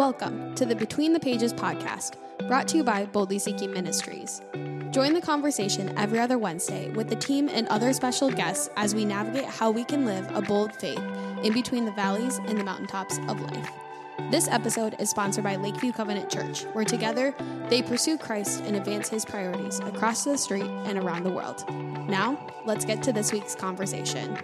Welcome to the Between the Pages podcast, brought to you by Boldly Seeking Ministries. Join the conversation every other Wednesday with the team and other special guests as we navigate how we can live a bold faith in between the valleys and the mountaintops of life. This episode is sponsored by Lakeview Covenant Church, where together they pursue Christ and advance his priorities across the street and around the world. Now, let's get to this week's conversation.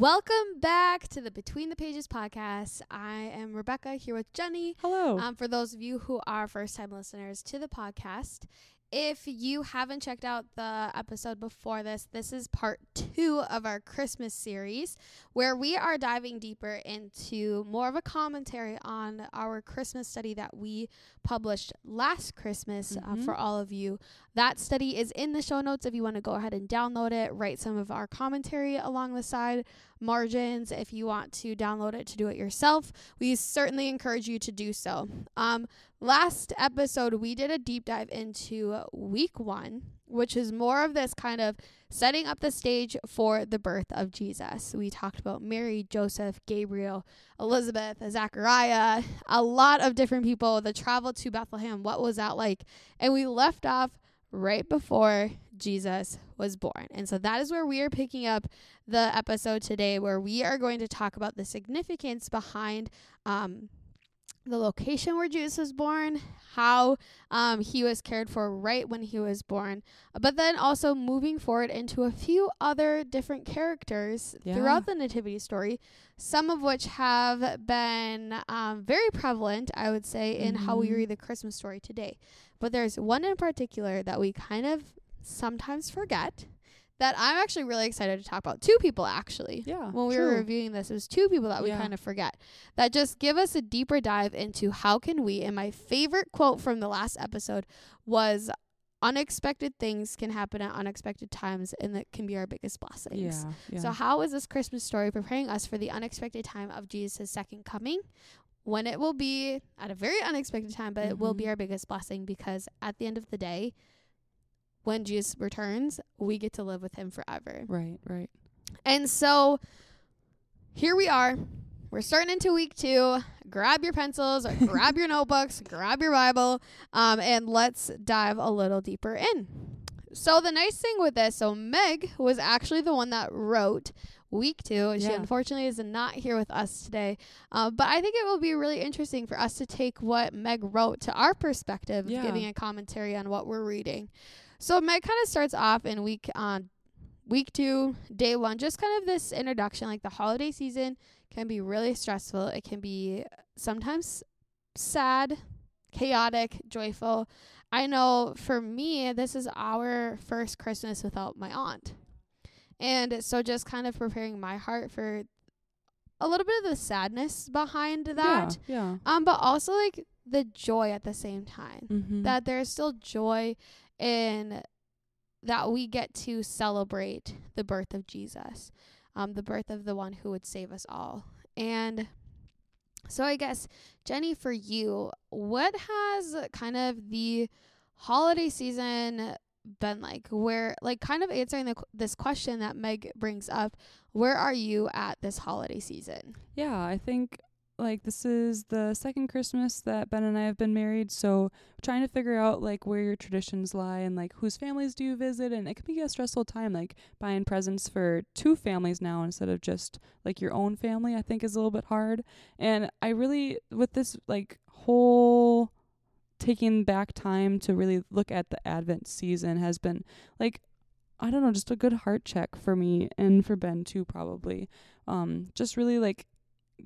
Welcome back to the Between the Pages podcast. I am Rebecca here with Jenny. Hello. Um, for those of you who are first time listeners to the podcast, if you haven't checked out the episode before this, this is part two of our Christmas series where we are diving deeper into more of a commentary on our Christmas study that we published last Christmas uh, Mhm. for all of you. That study is in the show notes if you want to go ahead and download it, write some of our commentary along the side margins if you want to download it to do it yourself. We certainly encourage you to do so. Um, last episode, we did a deep dive into week one, which is more of this kind of setting up the stage for the birth of Jesus. We talked about Mary, Joseph, Gabriel, Elizabeth, Zachariah, a lot of different people, the travel to Bethlehem, what was that like? And we left off right before Jesus was born. And so that is where we are picking up the episode today, where we are going to talk about the significance behind um, the location where Jesus was born, how um, he was cared for right when he was born, but then also moving forward into a few other different characters Yeah. throughout the Nativity story, some of which have been um, very prevalent, I would say, in how we read the Christmas story today. But there's one in particular that we kind of sometimes forget that I'm actually really excited to talk about. Two people, actually yeah. when we were reviewing this, it was two people that we Yeah. kind of forget that just give us a deeper dive into how can we. And my favorite quote from the last episode was, "Unexpected things can happen at unexpected times, and that can be our biggest blessings." Yeah. Yeah. So, how is this Christmas story preparing us for the unexpected time of Jesus' second coming? When it will be at a very unexpected time, but it will be Mhm. our biggest blessing because at the end of the day, when Jesus returns, we get to live with him forever. right. Right. And so here we are. We're starting into week two. Grab your pencils grab your notebooks, grab your Bible, um, and let's dive a little deeper in. So, the nice thing with this, so Meg was actually the one that wrote week two. She Yeah. unfortunately is not here with us today. Uh, but I think it will be really interesting for us to take what Meg wrote to our perspective, of Yeah. giving a commentary on what we're reading. So, Meg kind of starts off in week on week two, day one, just kind of this introduction. Like the holiday season can be really stressful. It can be sometimes sad, chaotic, joyful. I know for me, this is our first Christmas without my aunt. And so just kind of preparing my heart for a little bit of the sadness behind that. Yeah. yeah. Um, but also like the joy at the same time Mm-hmm. that there's still joy in that we get to celebrate the birth of Jesus, um, the birth of the one who would save us all. And so I guess Jenny, for you, what has kind of the holiday season been like? Where like kind of answering the, this question that Meg brings up, where are you at this holiday season? Yeah. I think like this is the second Christmas that Ben and I have been married, so trying to figure out like where your traditions lie and like whose families do you visit, and it can be a stressful time. Like buying presents for two families now instead of just like your own family. I think is a little bit hard, and I really with this like whole taking back time to really look at the Advent season has been like I don't know, just a good heart check for me and for Ben too, probably. Um, just really like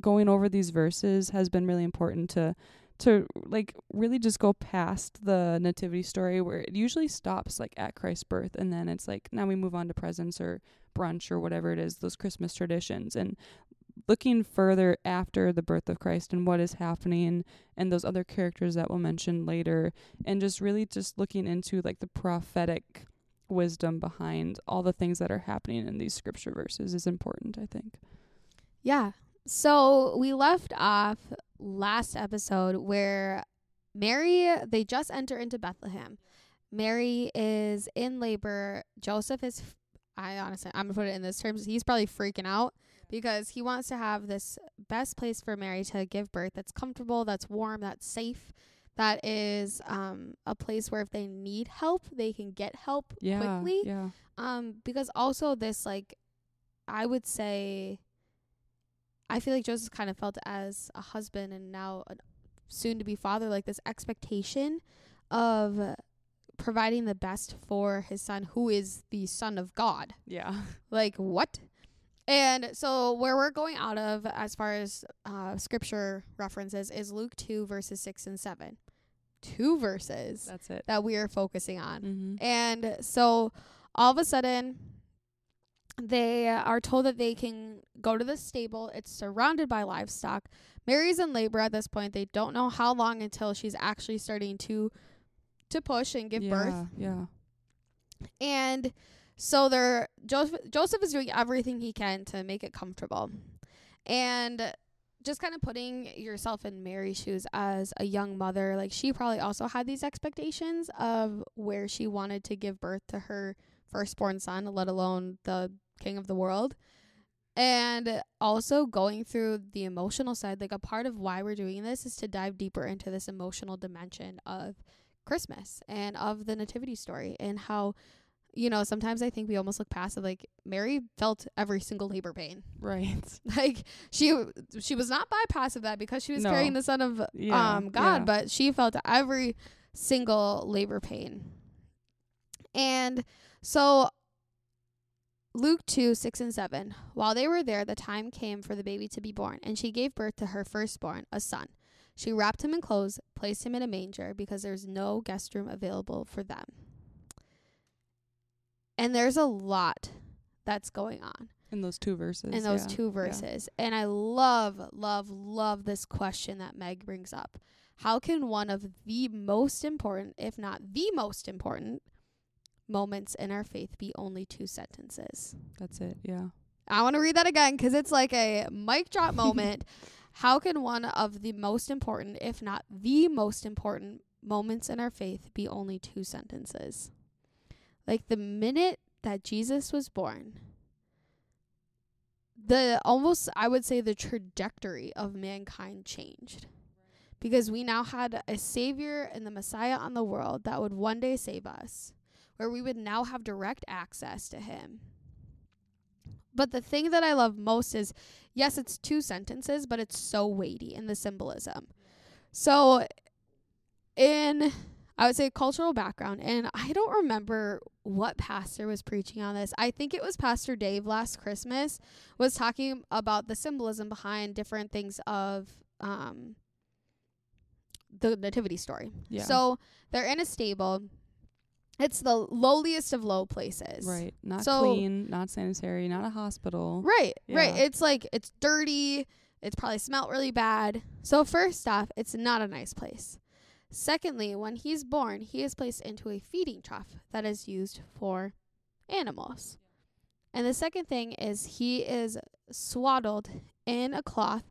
going over these verses has been really important to to like really just go past the nativity story where it usually stops like at Christ's birth and then it's like now we move on to presents or brunch or whatever it is, those Christmas traditions and looking further after the birth of Christ and what is happening and those other characters that we'll mention later and just really just looking into like the prophetic wisdom behind all the things that are happening in these scripture verses is important, I think. Yeah. So we left off last episode where Mary, they just enter into Bethlehem. Mary is in labor. Joseph is, I honestly, I'm going to put it in this terms, he's probably freaking out. because he wants to have this best place for Mary to give birth that's comfortable, that's warm, that's safe, that is um, a place where if they need help, they can get help Yeah. quickly. Yeah. Um, because also this like, I would say, I feel like Joseph kind of felt as a husband and now a soon to be father, like this expectation of providing the best for his son, who is the son of God. Yeah. Like what? And so where we're going out of as far as uh, scripture references is Luke two verses six and seven, two verses That's it. that we are focusing on. Mm-hmm. And so all of a sudden, they are told that they can go to the stable. It's surrounded by livestock. Mary's in labor at this point. They don't know how long until she's actually starting to to push and give yeah, birth. Yeah. And so they're Joseph Joseph is doing everything he can to make it comfortable. And just kind of putting yourself in Mary's shoes as a young mother, like she probably also had these expectations of where she wanted to give birth to her firstborn son, let alone the king of the world. And also going through the emotional side, like a part of why we're doing this is to dive deeper into this emotional dimension of Christmas and of the nativity story and how you know, sometimes I think we almost look past it. Like Mary felt every single labor pain. Right. Like she she was not bypassed of that because she was No. carrying the son of Yeah. um God, yeah. but she felt every single labor pain. And so Luke 2, 6 and 7. While they were there, the time came for the baby to be born, and she gave birth to her firstborn, a son. She wrapped him in clothes, placed him in a manger, because there's no guest room available for them. And there's a lot that's going on in those two verses. in those yeah, two yeah. verses. And I love, love, love this question that Meg brings up. How can one of the most important, if not the most important, moments in our faith be only two sentences? That's it. Yeah. I want to read that again because it's like a mic drop moment. How can one of the most important, if not the most important, moments in our faith be only two sentences? Like the minute that Jesus was born, the almost, I would say, the trajectory of mankind changed. Because we now had a Savior and the Messiah on the world that would one day save us, where we would now have direct access to Him. But the thing that I love most is yes, it's two sentences, but it's so weighty in the symbolism. So, in I would say cultural background, and I don't remember what pastor was preaching on this. I think it was Pastor Dave last Christmas was talking about the symbolism behind different things of um, the nativity story. Yeah. So they're in a stable. It's the lowliest of low places. Right. Not So- clean, not sanitary, not a hospital. Right, right. It's like it's dirty. It's probably smelt really bad. So first off, it's not a nice place. Secondly, when he's born, he is placed into a feeding trough that is used for animals. And the second thing is he is swaddled in a cloth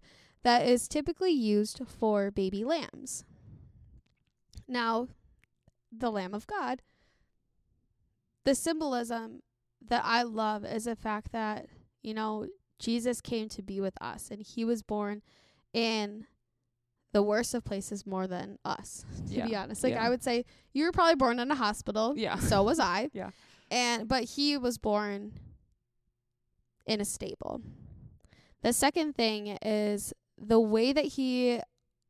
that is typically used for baby lambs. Now, the Lamb of God, the symbolism that I love is the fact that, you know, Jesus came to be with us and he was born in the worst of places more than us, to be honest. Like yeah. I would say you were probably born in a hospital. Yeah. So was I. Yeah. And but he was born in a stable. The second thing is the way that he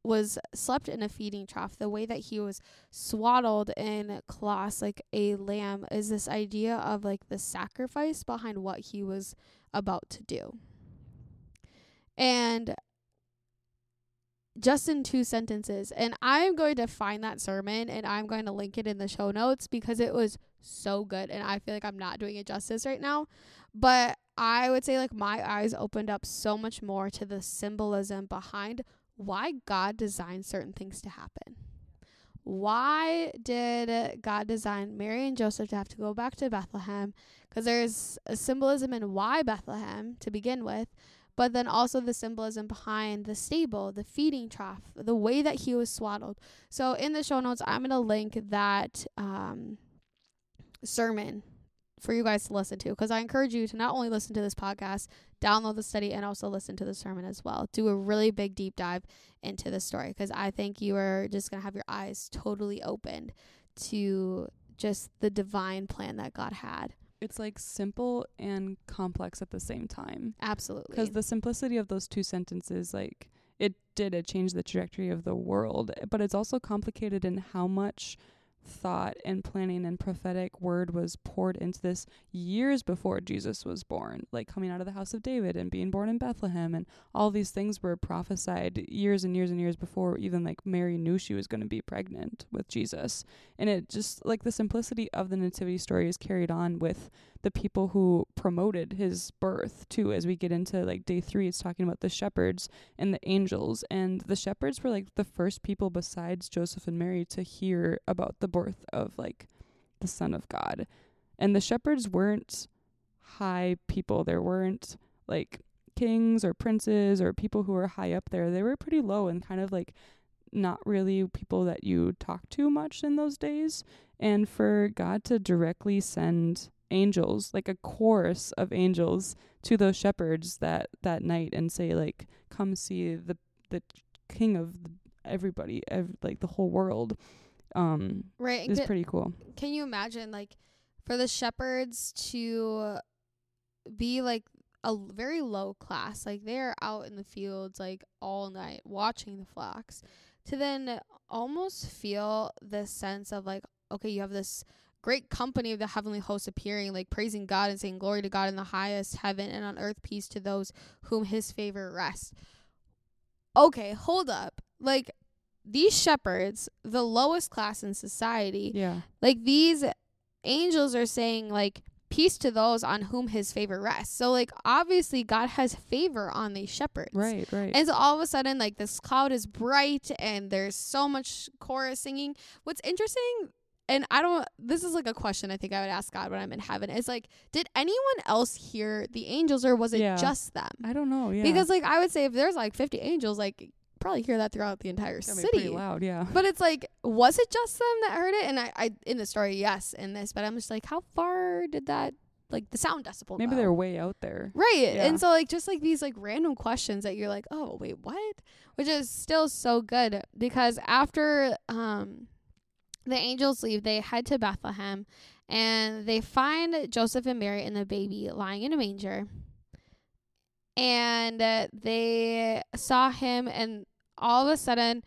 was slept in a feeding trough, the way that he was swaddled in cloths like a lamb is this idea of like the sacrifice behind what he was about to do. And just in two sentences, and I'm going to find that sermon and I'm going to link it in the show notes because it was so good and I feel like I'm not doing it justice right now. But I would say like my eyes opened up so much more to the symbolism behind why God designed certain things to happen. Why did God design Mary and Joseph to have to go back to Bethlehem? Because there's a symbolism in why Bethlehem to begin with, but then also the symbolism behind the stable, the feeding trough, the way that he was swaddled. So in the show notes, I'm going to link that um, sermon for you guys to listen to because I encourage you to not only listen to this podcast, download the study, and also listen to the sermon as well. Do a really big deep dive into the story because I think you are just going to have your eyes totally opened to just the divine plan that God had. It's like simple and complex at the same time. Absolutely. Because the simplicity of those two sentences, like, it did, it changed the trajectory of the world. But it's also complicated in how much thought and planning and prophetic word was poured into this years before Jesus was born, like coming out of the house of David and being born in Bethlehem and all these things were prophesied years and years and years before even like Mary knew she was going to be pregnant with Jesus. And it just like the simplicity of the nativity story is carried on with the people who promoted his birth too as we get into like day 3 it's talking about the shepherds and the angels. And the shepherds were like the first people besides Joseph and Mary to hear about the birth of like the son of God. And the shepherds weren't high people. There weren't like kings or princes or people who were high up there. They were pretty low and kind of like not really people that you talk to much in those days. And for God to directly send angels, like a chorus of angels to those shepherds that that night and say like come see the the king of the, everybody, ev- like the whole world. Um right. is Can, pretty cool. can you imagine like for the shepherds to be like a very low class, like they're out in the fields like all night watching the flocks, to then almost feel this sense of like, okay, you have this great company of the heavenly hosts appearing, like praising God and saying glory to God in the highest heaven and on earth peace to those whom his favor rests. Okay, hold up. Like these shepherds, the lowest class in society, Yeah. like these angels are saying like peace to those on whom his favor rests. So like obviously God has favor on these shepherds. Right, right. And so all of a sudden like this cloud is bright and there's so much chorus singing. What's interesting and I don't this is like a question I think I would ask God when I'm in heaven. Is like did anyone else hear the angels or was it Yeah. just them? I don't know, yeah. Because like I would say if there's like 50 angels like probably hear that throughout the entire It's gotta be city. pretty loud, yeah. But it's like, was it just them that heard it? And I, I in the story, yes, in this, but I'm just like, how far did that like the sound decibel? Maybe go? they're way out there. right. Yeah. And so like just like these like random questions that you're like, oh wait, what? Which is still so good because after um the angels leave, they head to Bethlehem and they find Joseph and Mary and the baby lying in a manger. And uh, they saw him, and all of a sudden,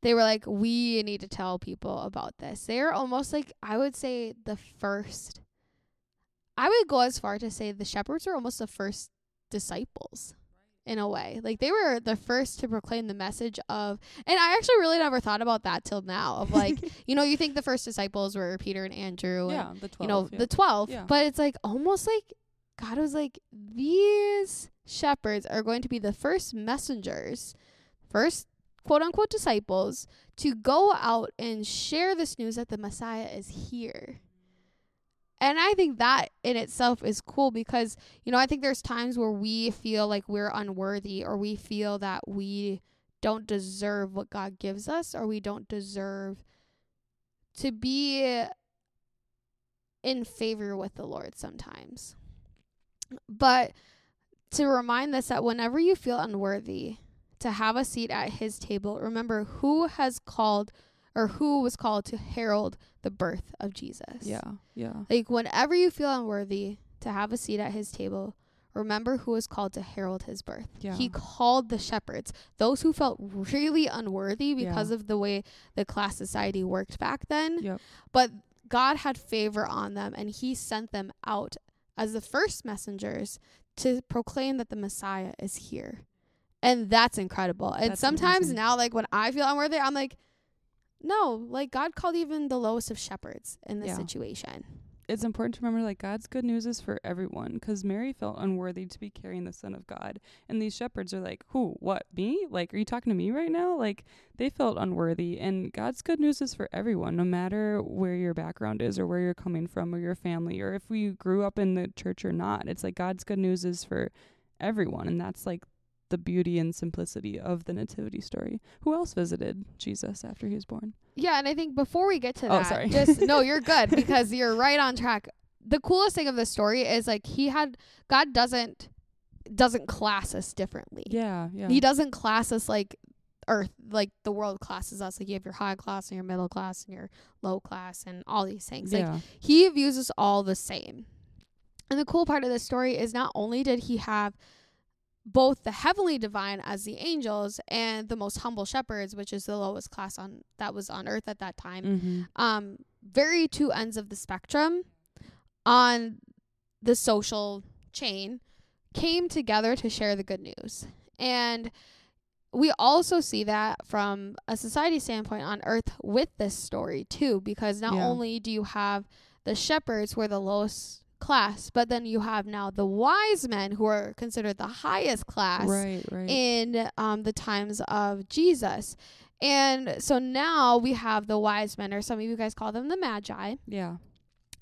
they were like, We need to tell people about this. They're almost like, I would say, the first. I would go as far to say the shepherds were almost the first disciples in a way. Like they were the first to proclaim the message of and I actually really never thought about that till now of like, you know, you think the first disciples were Peter and Andrew and yeah, the 12. you know, yeah. the 12, Yeah. but it's like almost like God was like these shepherds are going to be the first messengers, first quote unquote disciples to go out and share this news that the Messiah is here. And I think that in itself is cool because, you know, I think there's times where we feel like we're unworthy or we feel that we don't deserve what God gives us or we don't deserve to be in favor with the Lord sometimes. But to remind us that whenever you feel unworthy to have a seat at his table, remember who has called or who was called to herald the birth of Jesus. Yeah, yeah. Like whenever you feel unworthy to have a seat at his table, remember who was called to herald his birth. Yeah. He called the shepherds, those who felt really unworthy because Yeah. of the way the class society worked back then. Yep. But God had favor on them and he sent them out as the first messengers to proclaim that the Messiah is here. And that's incredible. And That's sometimes amazing. now like when I feel unworthy, I'm like no, like God called even the lowest of shepherds in this Yeah. situation. it's important to remember like God's good news is for everyone because Mary felt unworthy to be carrying the Son of God, and these shepherds are like, "Who? What? Me? Like, are you talking to me right now?" Like, they felt unworthy, and God's good news is for everyone, no matter where your background is or where you're coming from or your family or if we grew up in the church or not. It's like God's good news is for everyone, and that's like the beauty and simplicity of the nativity story. Who else visited Jesus after he was born? Yeah, and I think before we get to Oh, that, sorry. just no, you're good because you're right on track. the coolest thing of the story is like he had God doesn't doesn't class us differently. Yeah, yeah. He doesn't class us like earth like the world classes us. Like you have your high class and your middle class and your low class and all these things. Like yeah. he views us all the same. And the cool part of this story is not only did he have both the heavenly divine as the angels and the most humble shepherds, which is the lowest class on that was on earth at that time. mm-hmm. Um, very two ends of the spectrum on the social chain came together to share the good news. And we also see that from a society standpoint on earth with this story too, because not Yeah. only do you have the shepherds who are the lowest class, but then you have now the wise men who are considered the highest class Right, right. in um, the times of Jesus. And so now we have the wise men, or some of you guys call them the magi. yeah.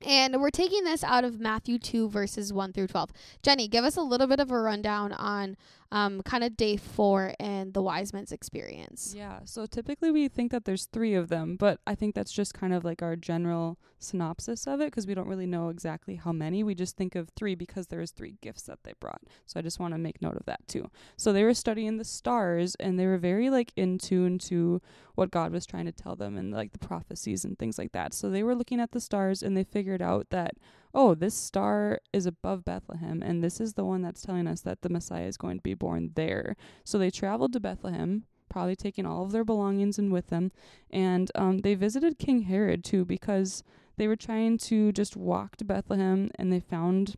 And we're taking this out of Matthew 2, verses 1 through 12. Jenny, give us a little bit of a rundown on um, kind of day four and the wise men's experience. Yeah. So typically we think that there's three of them, but I think that's just kind of like our general synopsis of it because we don't really know exactly how many. We just think of three because there's three gifts that they brought. So I just want to make note of that too. So they were studying the stars and they were very like in tune to what God was trying to tell them and like the prophecies and things like that. So they were looking at the stars and they figured out that oh, this star is above Bethlehem, and this is the one that's telling us that the Messiah is going to be born there. So they traveled to Bethlehem, probably taking all of their belongings and with them, and um, they visited King Herod too because they were trying to just walk to Bethlehem, and they found.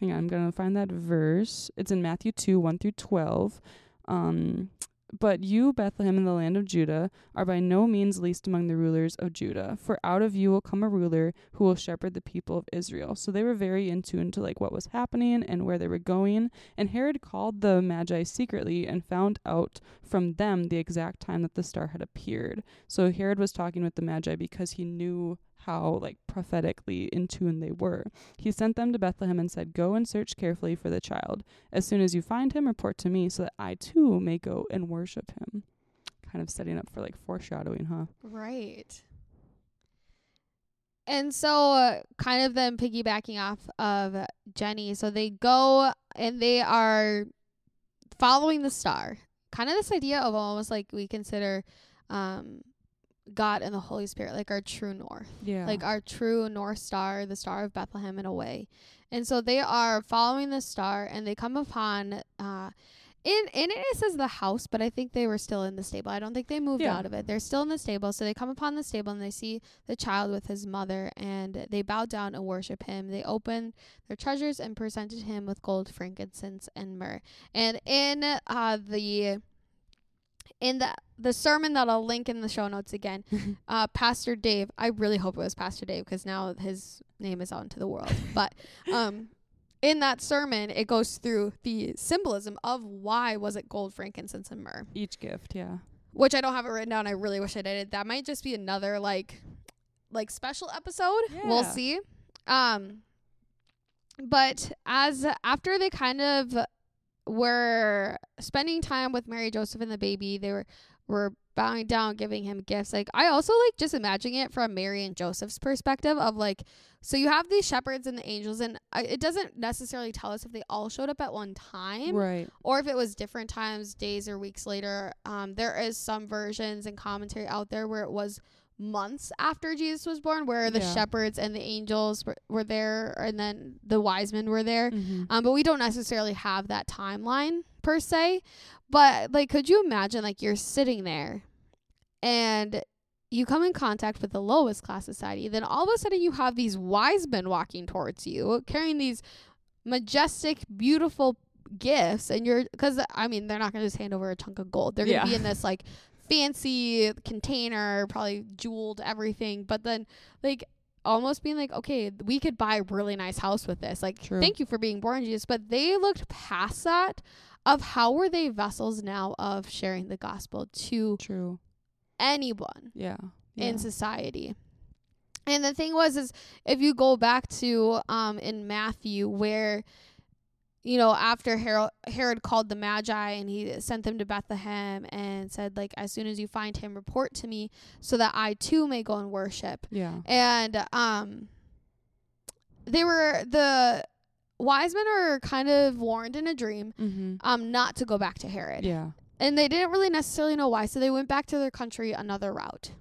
Hang on, I'm gonna find that verse. It's in Matthew two one through twelve. Um, but you, Bethlehem, in the land of Judah, are by no means least among the rulers of Judah, for out of you will come a ruler who will shepherd the people of Israel. So they were very in tune to like what was happening and where they were going. And Herod called the Magi secretly and found out from them the exact time that the star had appeared. So Herod was talking with the Magi because he knew how like prophetically in tune they were. He sent them to Bethlehem and said, "Go and search carefully for the child. As soon as you find him, report to me so that I too may go and worship him." Kind of setting up for like foreshadowing, huh? Right. And so, uh, kind of then piggybacking off of Jenny, so they go and they are following the star. Kind of this idea of almost like we consider um, God and the Holy Spirit like our true north. Yeah. like our true north star, the star of Bethlehem in a way. And so they are following the star and they come upon uh in in it it says the house, but I think they were still in the stable. I don't think they moved Yeah. out of it. They're still in the stable. So they come upon the stable and they see the child with his mother and they bow down and worship him. They open their treasures and presented him with gold, frankincense, and myrrh. And in uh the in the the sermon that I'll link in the show notes again, uh, Pastor Dave. I really hope it was Pastor Dave because now his name is out into the world. But um, in that sermon, it goes through the symbolism of why was it gold, frankincense, and myrrh, Each gift, yeah. which I don't have it written down. I really wish I did. That might just be another like like special episode. We'll see. Um, but as after they kind of were spending time with Mary, Joseph, and the baby, they were were bowing down, giving him gifts. Like I also like just imagining it from Mary and Joseph's perspective of like, so you have these shepherds and the angels, and I, it doesn't necessarily tell us if they all showed up at one time Right. or if it was different times, days or weeks later. Um, there is some versions and commentary out there where it was months after Jesus was born, where the Yeah. shepherds and the angels were, were there, and then the wise men were there. Mm-hmm. Um, but we don't necessarily have that timeline per se. But like, could you imagine like you're sitting there and you come in contact with the lowest class society, then all of a sudden you have these wise men walking towards you, carrying these majestic, beautiful gifts, and you're because I mean they're not gonna just hand over a chunk of gold. They're gonna Yeah. be in this like fancy container, probably jeweled everything, but then like almost being like, okay, we could buy a really nice house with this. Like, True. thank you for being born, Jesus. But they looked past that of how were they vessels now of sharing the gospel to True. anyone Yeah. in society. And the thing was is if you go back to um in Matthew where you know after Herod Herod called the Magi and he sent them to Bethlehem and said like as soon as you find him report to me so that I too may go and worship. Yeah. And um they were the wise men are kind of warned in a dream Mm-hmm. um not to go back to Herod. Yeah. And they didn't really necessarily know why, so they went back to their country another route.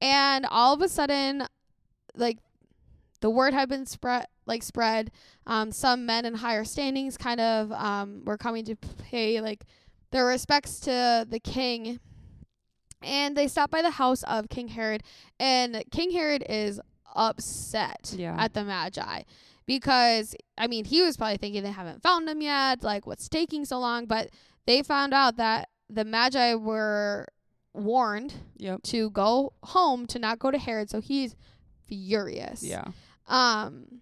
And all of a sudden like the word had been spread like spread um some men in higher standings kind of um were coming to pay like their respects to the king and they stopped by the house of king herod and king herod is upset Yeah. at the magi because i mean he was probably thinking they haven't found him yet like what's taking so long but they found out that the magi were warned Yep. to go home to not go to herod so he's furious Yeah. um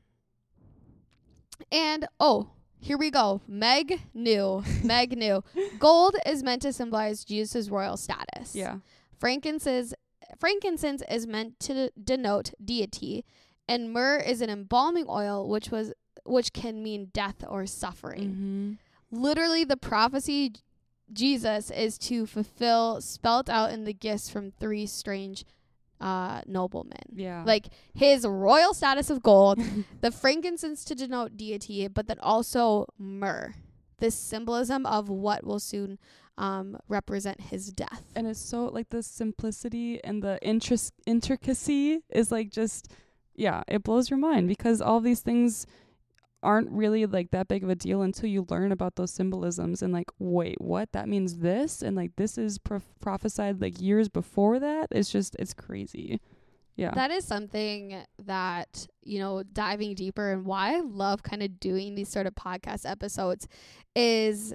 and oh here we go meg knew meg knew gold is meant to symbolize jesus' royal status Yeah. frankincense frankincense is meant to denote deity and myrrh is an embalming oil which was which can mean death or suffering Mm-hmm. literally the prophecy jesus is to fulfill spelt out in the gifts from three strange uh noblemen Yeah. like his royal status of gold the frankincense to denote deity, but then also myrrh, this symbolism of what will soon um, represent his death. and it's so like the simplicity and the interest intricacy is like just yeah it blows your mind because all these things aren't really like that big of a deal until you learn about those symbolisms and like wait what? That means this? And like this is prof- prophesied like years before that? It's just it's crazy. Yeah. That is something that, you know, diving deeper and why I love kind of doing these sort of podcast episodes is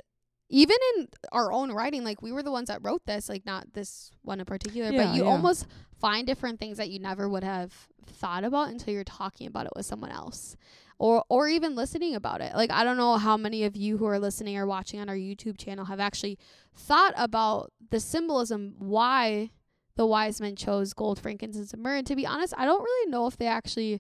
even in our own writing, like we were the ones that wrote this, like not this one in particular, Yeah, but you yeah. almost find different things that you never would have thought about until you're talking about it with someone else. Or or even listening about it. Like I don't know how many of you who are listening or watching on our YouTube channel have actually thought about the symbolism why the wise men chose gold, frankincense, and myrrh. And to be honest, I don't really know if they actually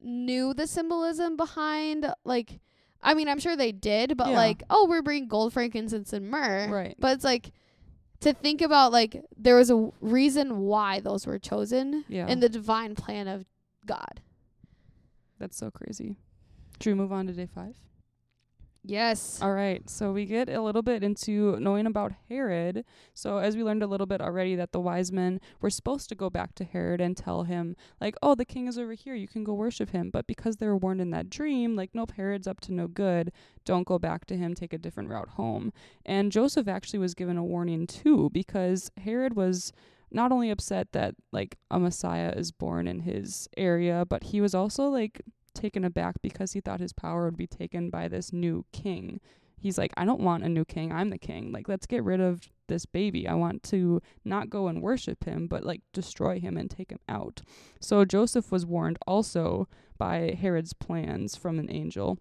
knew the symbolism behind like I mean, I'm sure they did, but Yeah. like, oh, we're bringing gold, frankincense, and myrrh. right But it's like to think about like there was a w- reason why those were chosen yeah in the divine plan of God. That's so crazy should we move on to day five Yes. All right, so we get a little bit into knowing about Herod. So, as we learned a little bit already, that the wise men were supposed to go back to Herod and tell him, like, oh, the king is over here, you can go worship him. But because they were warned in that dream, like, nope, Herod's up to no good, don't go back to him, take a different route home. And Joseph actually was given a warning too, because Herod was not only upset that, like, a Messiah is born in his area, but he was also, like, taken aback because he thought his power would be taken by this new king. He's like, I don't want a new king. I'm the king. Like, let's get rid of this baby. I want to not go and worship him, but like destroy him and take him out. So Joseph was warned also by Herod's plans from an angel.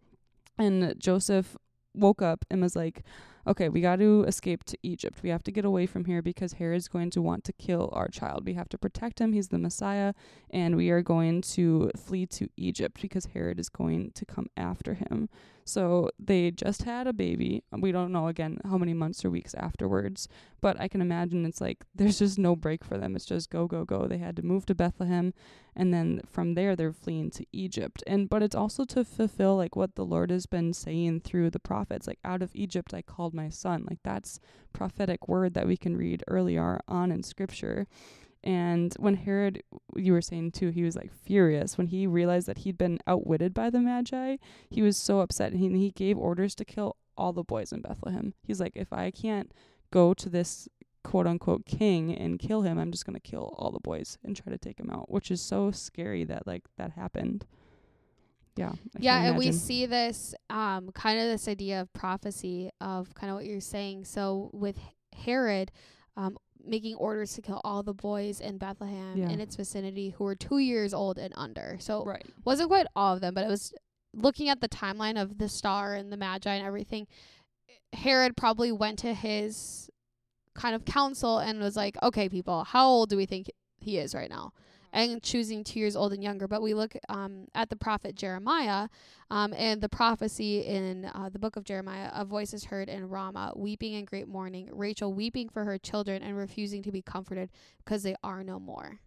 And Joseph woke up and was like, okay, we got to escape to Egypt. We have to get away from here because Herod's going to want to kill our child. We have to protect him. He's the Messiah. And we are going to flee to Egypt because Herod is going to come after him. So they just had a baby. We don't know again how many months or weeks afterwards, but I can imagine it's like there's just no break for them. It's just go, go, go. They had to move to Bethlehem and then from there they're fleeing to Egypt. And but it's also to fulfill like what the Lord has been saying through the prophets, like out of Egypt I called my son. Like that's prophetic word that we can read earlier on in scripture. And when Herod, you were saying too, he was like furious when he realized that he'd been outwitted by the Magi. He was so upset and he, he gave orders to kill all the boys in Bethlehem. He's like, if I can't go to this quote unquote king and kill him, I'm just going to kill all the boys and try to take him out, which is so scary that like that happened. Yeah. I yeah, and we see this um kind of this idea of prophecy of kind of what you're saying. So with Herod um making orders to kill all the boys in Bethlehem Yeah. in its vicinity who were 2 years old and under. So Right. wasn't quite all of them, but it was looking at the timeline of the star and the magi and everything. Herod probably went to his kind of council and was like, "Okay, people, how old do we think he is right now?" And choosing two years old and younger. But we look um, at the prophet Jeremiah, um, and the prophecy in uh, the book of Jeremiah: "A voice is heard in Ramah, weeping in great mourning, Rachel weeping for her children and refusing to be comforted because they are no more."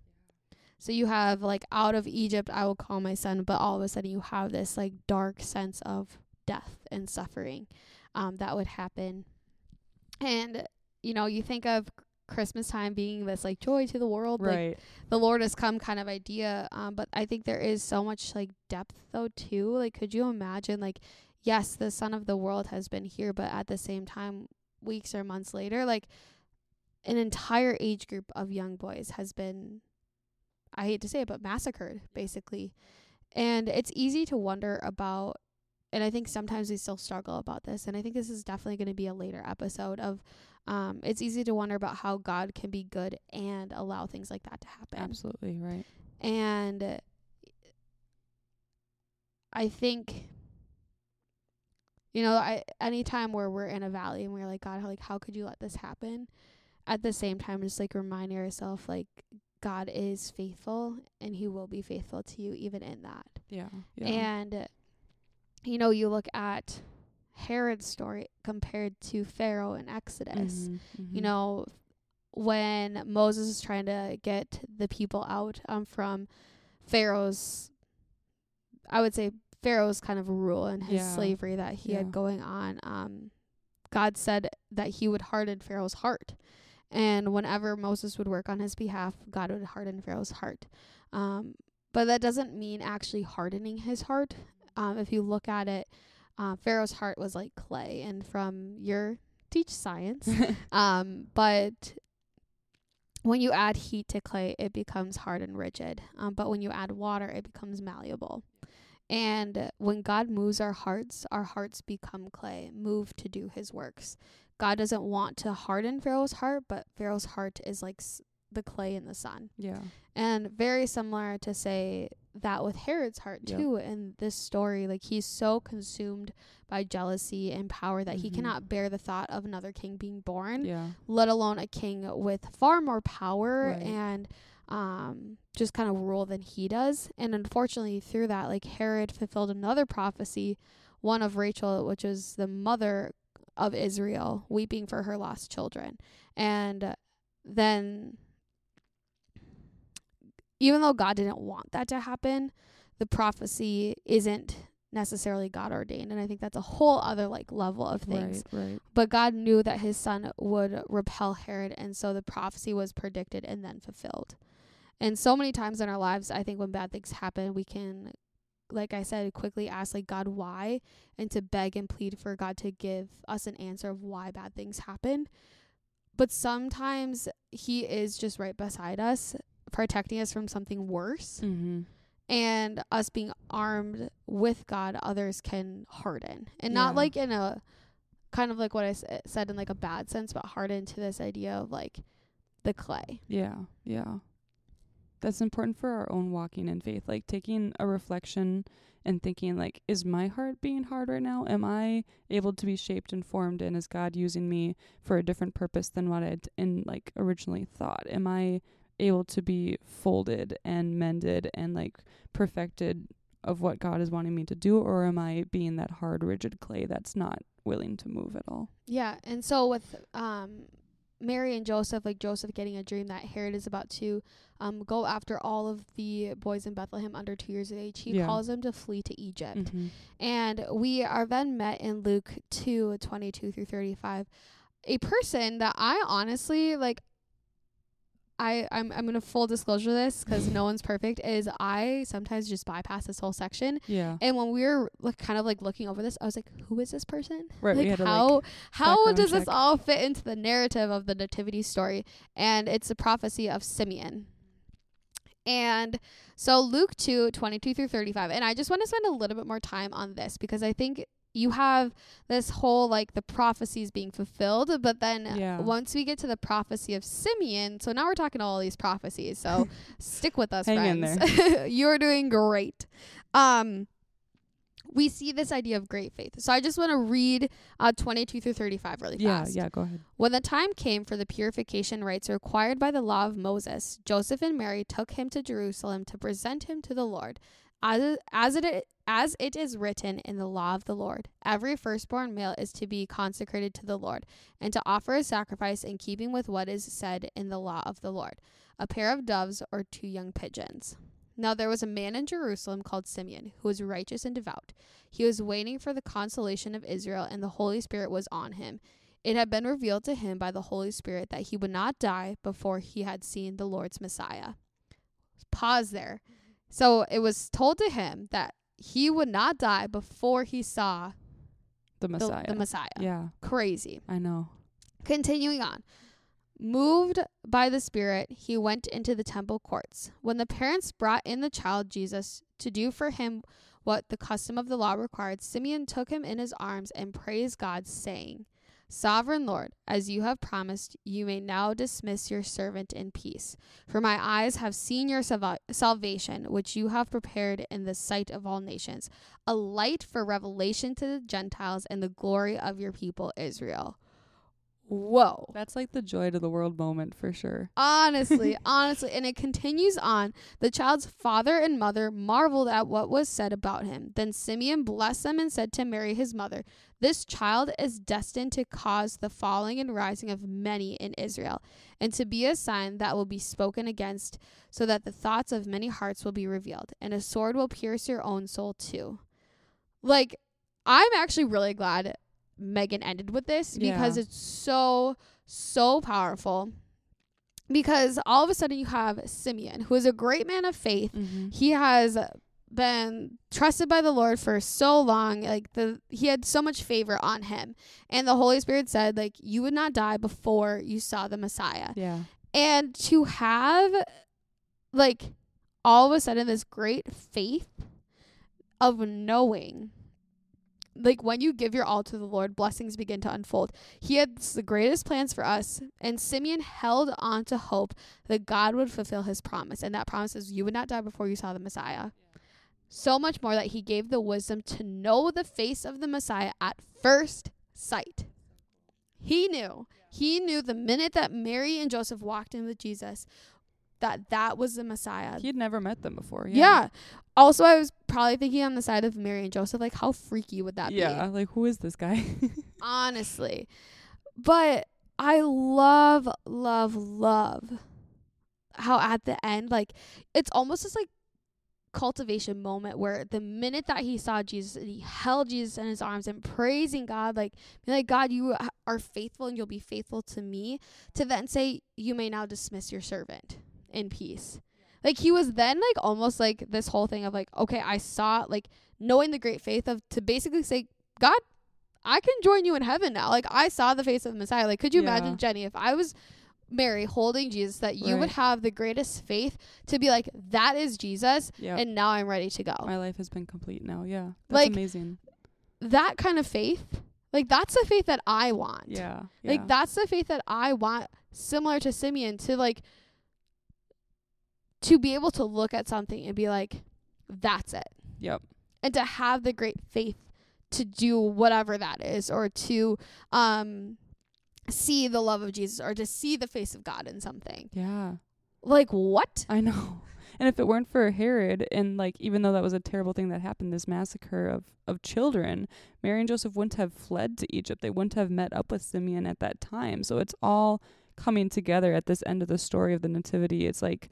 So you have like out of Egypt I will call my son, but all of a sudden you have this like dark sense of death and suffering um, that would happen. And you know, you think of Christmas time being this like joy to the world, like Right. the Lord has come kind of idea. Um, but I think there is so much like depth though too. Like, could you imagine like, yes, the Son of the world has been here, but at the same time, weeks or months later, like an entire age group of young boys has been, I hate to say it, but massacred basically. And it's easy to wonder about, and I think sometimes we still struggle about this. And I think this is definitely going to be a later episode of um, it's easy to wonder about how God can be good and allow things like that to happen. Absolutely right. And I think, you know, I anytime where we're in a valley and we're like, God, how, like, how could you let this happen? At the same time, just like reminding yourself, like, God is faithful and He will be faithful to you even in that. Yeah. Yeah. And, you know, you look at Herod's story compared to Pharaoh in Exodus Mhm, you mhm. know when Moses is trying to get the people out um from Pharaoh's I would say Pharaoh's kind of rule and his Yeah. slavery that he Yeah. had going on um God said that he would harden Pharaoh's heart and whenever Moses would work on his behalf God would harden Pharaoh's heart um but that doesn't mean actually hardening his heart um if you look at it uh, Pharaoh's heart was like clay and from your teach science um, but when you add heat to clay, it becomes hard and rigid. Um, but when you add water, it becomes malleable. And when God moves our hearts, our hearts become clay, moved to do his works. God doesn't want to harden Pharaoh's heart, but Pharaoh's heart is like s- the clay in the sun. yeah. And very similar to say that with Herod's heart Yep. too in this story. Like he's so consumed by jealousy and power that he Mhm. cannot bear the thought of another king being born Yeah. let alone a king with far more power Right. and um just kind of rule than he does and unfortunately through that like herod fulfilled another prophecy one of rachel which was the mother of israel weeping for her lost children and then even though god didn't want that to happen the prophecy isn't necessarily god ordained and i think that's a whole other like level of things Right. Right. but God knew that his son would repel Herod, and so the prophecy was predicted and then fulfilled. And so many times in our lives, I think when bad things happen, we can, like I said, quickly ask like God why, and to beg and plead for God to give us an answer of why bad things happen. But sometimes He is just right beside us, protecting us from something worse Mm-hmm. and us being armed with God, others can harden, and not Yeah. like in a kind of like what I s- said in like a bad sense, but harden to this idea of like the clay. Yeah, yeah. That's important for our own walking in faith. Like taking a reflection and thinking like is my heart being hard right now? Am I able to be shaped and formed and is God using me for a different purpose than what I'd in like originally thought? Am I able to be folded and mended and like perfected of what God is wanting me to do or am I being that hard rigid clay that's not willing to move at all? Yeah, and so with um Mary and Joseph, like Joseph getting a dream that Herod is about to um go after all of the boys in Bethlehem under two years of age, he Yeah. calls them to flee to Egypt. Mm-hmm. And we are then met in Luke two twenty two through 35. A person that I honestly like I I'm I'm gonna full disclosure this because no one's perfect. Is I sometimes just bypass this whole section, Yeah. and when we were like kind of like looking over this, I was like, who is this person? Right, Like to, like, how how does this all fit into the narrative of the nativity story? And it's a prophecy of Simeon. And so Luke 2, 22 through 35. And I just want to spend a little bit more time on this because I think you have this whole like the prophecies being fulfilled, but then Yeah. once we get to the prophecy of Simeon, so now we're talking all these prophecies. So stick with us, Hang in friends. You're doing great. Um we see this idea of great faith. So I just want to read uh 22 through 35 really fast. Yeah, yeah, go ahead. When the time came for the purification rites required by the law of Moses, Joseph and Mary took him to Jerusalem to present him to the Lord. As as it as it is written in the law of the Lord, every firstborn male is to be consecrated to the Lord, and to offer a sacrifice in keeping with what is said in the law of the Lord, a pair of doves or two young pigeons. Now there was a man in Jerusalem called Simeon, who was righteous and devout. He was waiting for the consolation of Israel, and the Holy Spirit was on him. It had been revealed to him by the Holy Spirit that he would not die before he had seen the Lord's Messiah. Pause there. So it was told to him that he would not die before he saw The the, Messiah. the Messiah. Yeah, Crazy. I know. Continuing on. Moved by the Spirit, he went into the temple courts. When the parents brought in the child Jesus to do for him what the custom of the law required, Simeon took him in his arms and praised God, saying, Sovereign Lord, as you have promised, you may now dismiss your servant in peace. For my eyes have seen your salva- salvation, which you have prepared in the sight of all nations, a light for revelation to the Gentiles and the glory of your people Israel. Whoa. That's like the joy to the world moment for sure. Honestly, honestly. And it continues on. The child's father and mother marveled at what was said about him. Then Simeon blessed them and said to Mary, his mother, This child is destined to cause the falling and rising of many in Israel, and to be a sign that will be spoken against, so that the thoughts of many hearts will be revealed, and a sword will pierce your own soul too. Like, I'm actually really glad Megan ended with this because Yeah. it's so, so powerful because all of a sudden you have Simeon, who is a great man of faith. Mm-hmm. He has been trusted by the Lord for so long. Like the he had so much favor on him. And the Holy Spirit said like you would not die before you saw the Messiah. Yeah. And to have like all of a sudden this great faith of knowing like when you give your all to the Lord, blessings begin to unfold. He had the greatest plans for us, and Simeon held on to hope that God would fulfill his promise. And that promise is you would not die before you saw the Messiah. So much more that he gave the wisdom to know the face of the Messiah at first sight. He knew. He knew the minute that Mary and Joseph walked in with Jesus that that was the Messiah. He had never met them before. yeah. Yeah. Also, I was probably thinking on the side of Mary and Joseph, like, how freaky would that Yeah. be? Yeah, like, who is this guy? Honestly. But I love, love, love how at the end, like, it's almost this like cultivation moment where the minute that he saw Jesus and he held Jesus in his arms and praising God, like, like, God, you are faithful and you'll be faithful to me, to then say, You may now dismiss your servant in peace. Like, he was then, like, almost like this whole thing of, like, okay, I saw, like, knowing the great faith of to basically say, God, I can join you in heaven now. Like, I saw the face of the Messiah. Like, could you Yeah. imagine, Jenny, if I was Mary holding Jesus, that you would have the greatest faith to be like, that is Jesus, yeah. and now I'm ready to go. My life has been complete now. Yeah. That's Like, amazing. that kind of faith, like, that's the faith that I want. Yeah. Like that's the faith that I want similar to Simeon to like to be able to look at something and be like that's it. Yep. And to have the great faith to do whatever that is or to um see the love of Jesus or to see the face of God in something. Yeah. Like what? I know. And if it weren't for Herod and like even though that was a terrible thing that happened, this massacre of, of children, Mary and Joseph wouldn't have fled to Egypt. They wouldn't have met up with Simeon at that time. So it's all coming together at this end of the story of the Nativity. It's like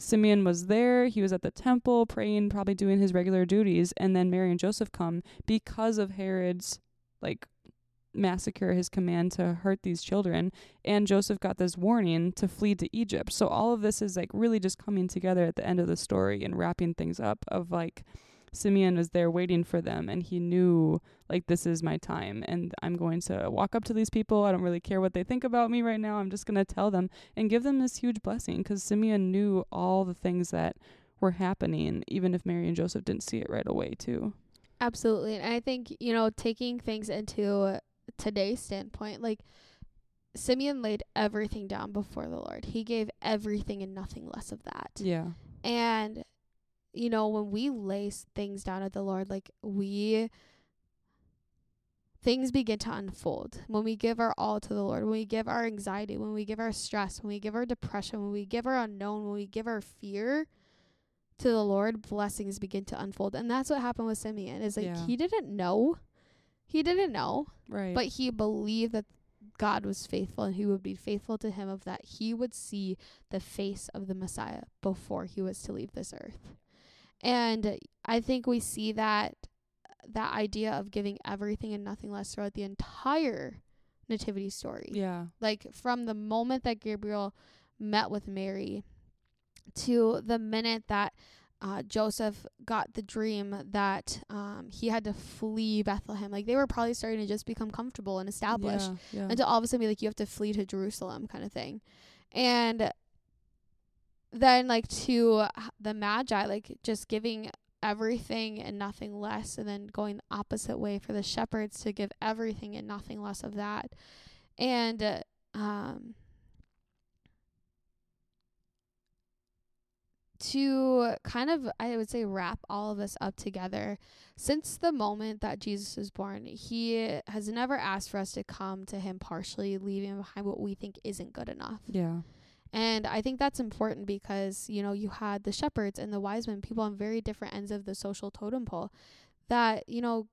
Simeon was there, he was at the temple praying, probably doing his regular duties, and then Mary and Joseph come because of Herod's like massacre, his command to hurt these children and Joseph got this warning to flee to Egypt. So all of this is like really just coming together at the end of the story and wrapping things up of like Simeon was there waiting for them and he knew like this is my time and I'm going to walk up to these people. I don't really care what they think about me right now. I'm just going to tell them and give them this huge blessing cuz Simeon knew all the things that were happening even if Mary and Joseph didn't see it right away too. Absolutely. And I think, you know, taking things into today's standpoint, like Simeon laid everything down before the Lord. He gave everything and nothing less of that. Yeah. And you know, when we lay things down at the Lord, like we things begin to unfold. When we give our all to the Lord, when we give our anxiety, when we give our stress, when we give our depression, when we give our unknown, when we give our fear to the Lord, blessings begin to unfold. And that's what happened with Simeon. Is like Yeah. he didn't know. He didn't know, Right. but he believed that God was faithful and he would be faithful to him of that he would see the face of the Messiah before he was to leave this earth. And I think we see that that idea of giving everything and nothing less throughout the entire nativity story yeah. like from the moment that Gabriel met with Mary to the minute that uh, Joseph got the dream that um, he had to flee Bethlehem. Like they were probably starting to just become comfortable and established Yeah. yeah. until all of a sudden be like, you have to flee to Jerusalem kind of thing. And then like to the Magi, like just giving everything and nothing less, and then going the opposite way for the shepherds to give everything and nothing less of that. And uh, um to kind of I would say wrap all of this up together since the moment that Jesus was born he has never asked for us to come to him partially leaving behind what we think isn't good enough yeah. And I think that's important because, you know, you had the shepherds and the wise men, people on very different ends of the social totem pole. That, you know,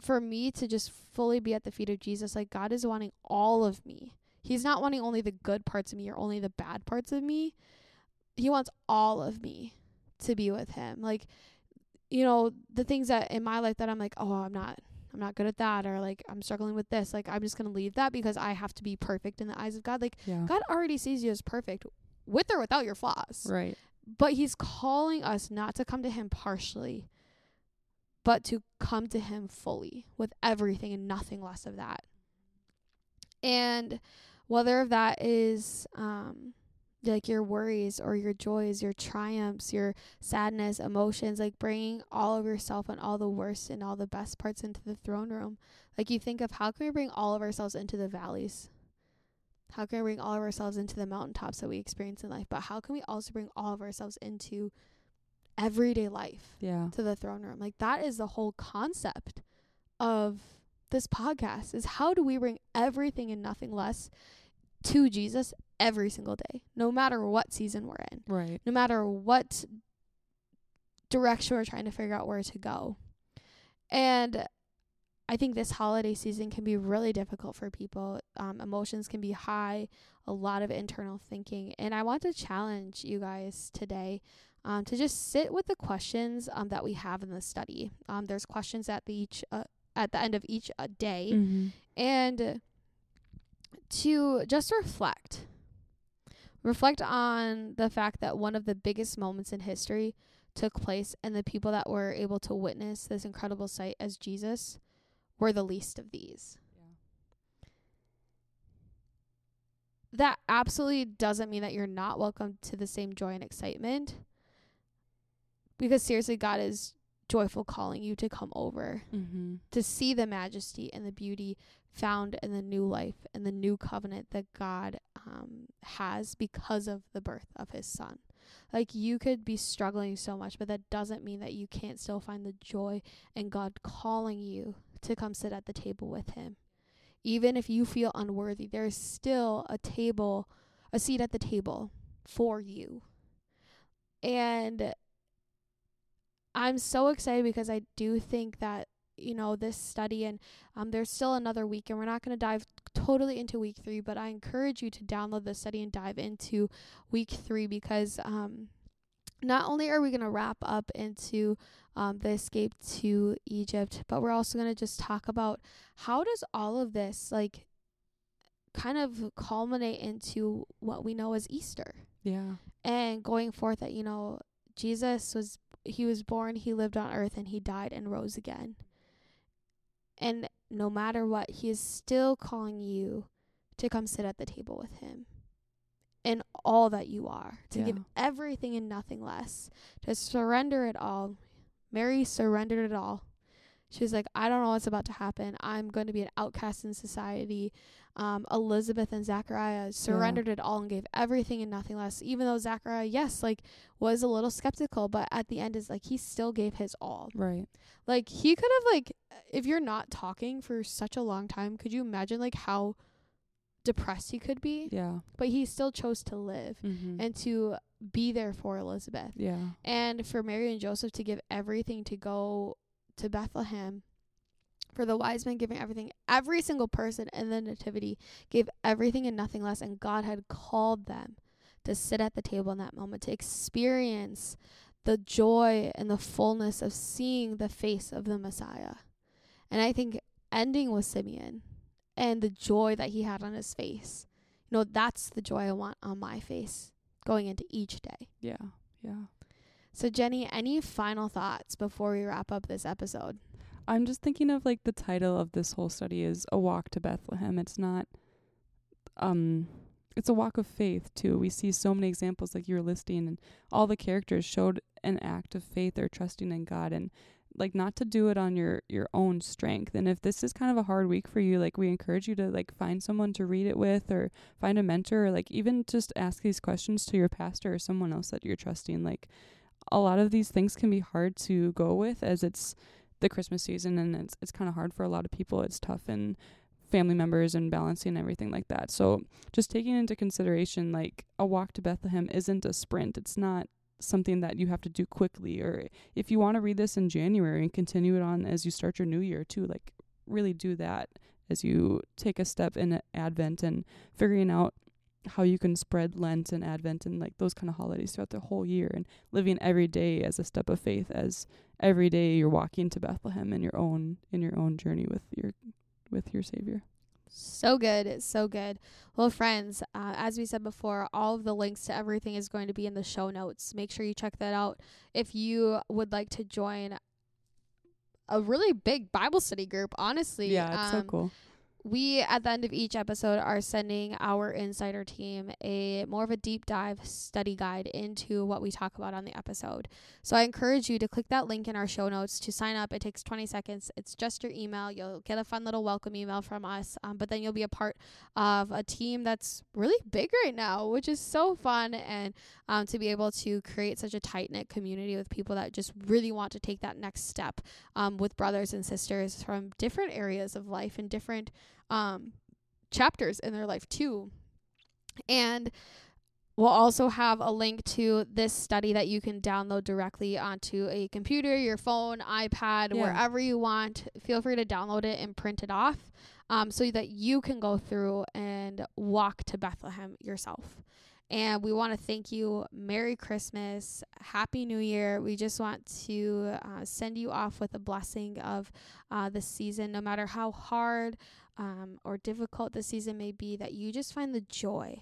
for me to just fully be at the feet of Jesus, like God is wanting all of me. He's not wanting only the good parts of me or only the bad parts of me. He wants all of me to be with him. Like, you know, the things that in my life that I'm like, oh, I'm not I'm not good at that or like I'm struggling with this. Like I'm just going to leave that because I have to be perfect in the eyes of God. Like Yeah. God already sees you as perfect with or without your flaws. Right. But he's calling us not to come to him partially, but to come to him fully with everything and nothing less of that. And whether that is um like your worries or your joys, your triumphs, your sadness, emotions, like bringing all of yourself and all the worst and all the best parts into the throne room. Like you think of how can we bring all of ourselves into the valleys? How can we bring all of ourselves into the mountaintops that we experience in life? But how can we also bring all of ourselves into everyday life Yeah. to the throne room? Like that is the whole concept of this podcast is how do we bring everything and nothing less to Jesus every single day, no matter what season we're in, Right. no matter what direction we're trying to figure out where to go. And I think this holiday season can be really difficult for people. Um, emotions can be high, a lot of internal thinking. And I want to challenge you guys today um, to just sit with the questions um, that we have in the study. Um, there's questions at the each uh, at the end of each uh, day, Mm-hmm. and to just reflect. Reflect on the fact that one of the biggest moments in history took place, and the people that were able to witness this incredible sight as Jesus were the least of these. That absolutely doesn't mean that you're not welcome to the same joy and excitement. Because seriously, God is joyful calling you to come over Mm-hmm. to see the majesty and the beauty found in the new life and the new covenant that God um, has because of the birth of his son. Like you could be struggling so much, but that doesn't mean that you can't still find the joy in God calling you to come sit at the table with him. Even if you feel unworthy, there is still a table, a seat at the table for you. And I'm so excited because I do think that you know this study and um, there's still another week and we're not going to dive totally into week three but i encourage you to download the study and dive into week three because um, not only are we going to wrap up into um, the escape to egypt but we're also going to just talk about how does all of this like kind of culminate into what we know as easter Yeah. and going forth that you know Jesus was he was born, he lived on earth and he died and rose again. And no matter what, he is still calling you to come sit at the table with him. In all that you are, to give everything and nothing less, to surrender it all. Mary surrendered it all. She was like, I don't know what's about to happen. I'm going to be an outcast in society. Um, Elizabeth and Zachariah surrendered it all and gave everything and nothing less. Even though Zachariah, yes, like was a little skeptical, but at the end is like he still gave his all. Right. Like he could have like if you're not talking for such a long time, could you imagine like how depressed he could be, Yeah. but he still chose to live Mm-hmm. and to be there for Elizabeth. yeah. And for Mary and Joseph to give everything to go to Bethlehem, for the wise men giving everything, every single person in the Nativity gave everything and nothing less, and God had called them to sit at the table in that moment, to experience the joy and the fullness of seeing the face of the Messiah. And I think ending with Simeon and the joy that he had on his face, you know, that's the joy I want on my face going into each day. Yeah. Yeah. So, Jenny, any final thoughts before we wrap up this episode? I'm just thinking of like the title of this whole study is A Walk to Bethlehem. It's not um it's a walk of faith too. We see so many examples like you were listing and all the characters showed an act of faith or trusting in God and like not to do it on your your own strength. And if this is kind of a hard week for you, like we encourage you to like find someone to read it with or find a mentor or like even just ask these questions to your pastor or someone else that you're trusting. Like a lot of these things can be hard to go with as it's the Christmas season and it's it's kind of hard for a lot of people. It's tough and family members and balancing everything like that. So just taking into consideration like a walk to Bethlehem isn't a sprint. It's not something that you have to do quickly or if you want to read this in January and continue it on as you start your new year too, like really do that as you take a step in Advent and figuring out how you can spread Lent and Advent and like those kind of holidays throughout the whole year and living every day as a step of faith as every day you're walking to Bethlehem in your own in your own journey with your with your savior. So good, so good. Well, friends, uh, as we said before, all of the links to everything is going to be in the show notes. Make sure you check that out. If you would like to join a really big Bible study group, honestly, Yeah, it's so um, cool. We at the end of each episode are sending our insider team a more of a deep dive study guide into what we talk about on the episode. So i encourage you to click that link in our show notes to sign up. It takes 20 seconds. It's just your email. You'll get a fun little welcome email from us um, but then you'll be a part of a team that's really big right now which is so fun and um, to be able to create such a tight-knit community with people that just really want to take that next step um, with brothers and sisters from different areas of life and different um, chapters in their life too. And we'll also have a link to this study that you can download directly onto a computer, your phone, iPad, Yeah. wherever you want. Feel free to download it and print it off um, so that you can go through and walk to Bethlehem yourself. And we want to thank you. Merry Christmas. Happy New Year. We just want to uh, send you off with a blessing of uh, this season, no matter how hard um, or difficult the season may be, that you just find the joy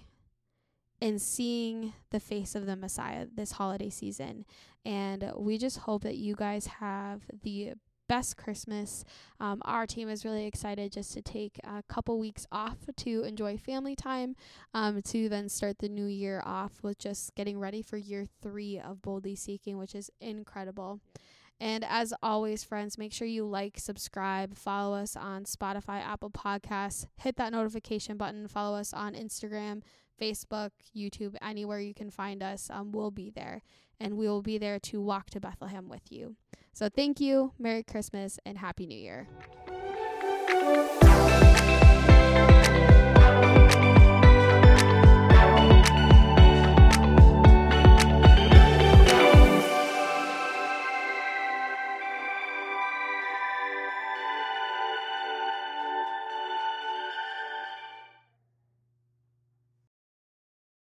in seeing the face of the Messiah this holiday season. And we just hope that you guys have the best Christmas. Um, our team is really excited just to take a couple weeks off to enjoy family time, um, to then start the new year off with just getting ready for year three of Boldly Seeking, which is incredible. And as always, friends, make sure you like, subscribe, follow us on Spotify, Apple Podcasts, hit that notification button, follow us on Instagram, Facebook, YouTube, anywhere you can find us. Um, we'll be there. And we will be there to walk to Bethlehem with you. So thank you, Merry Christmas, and Happy New Year.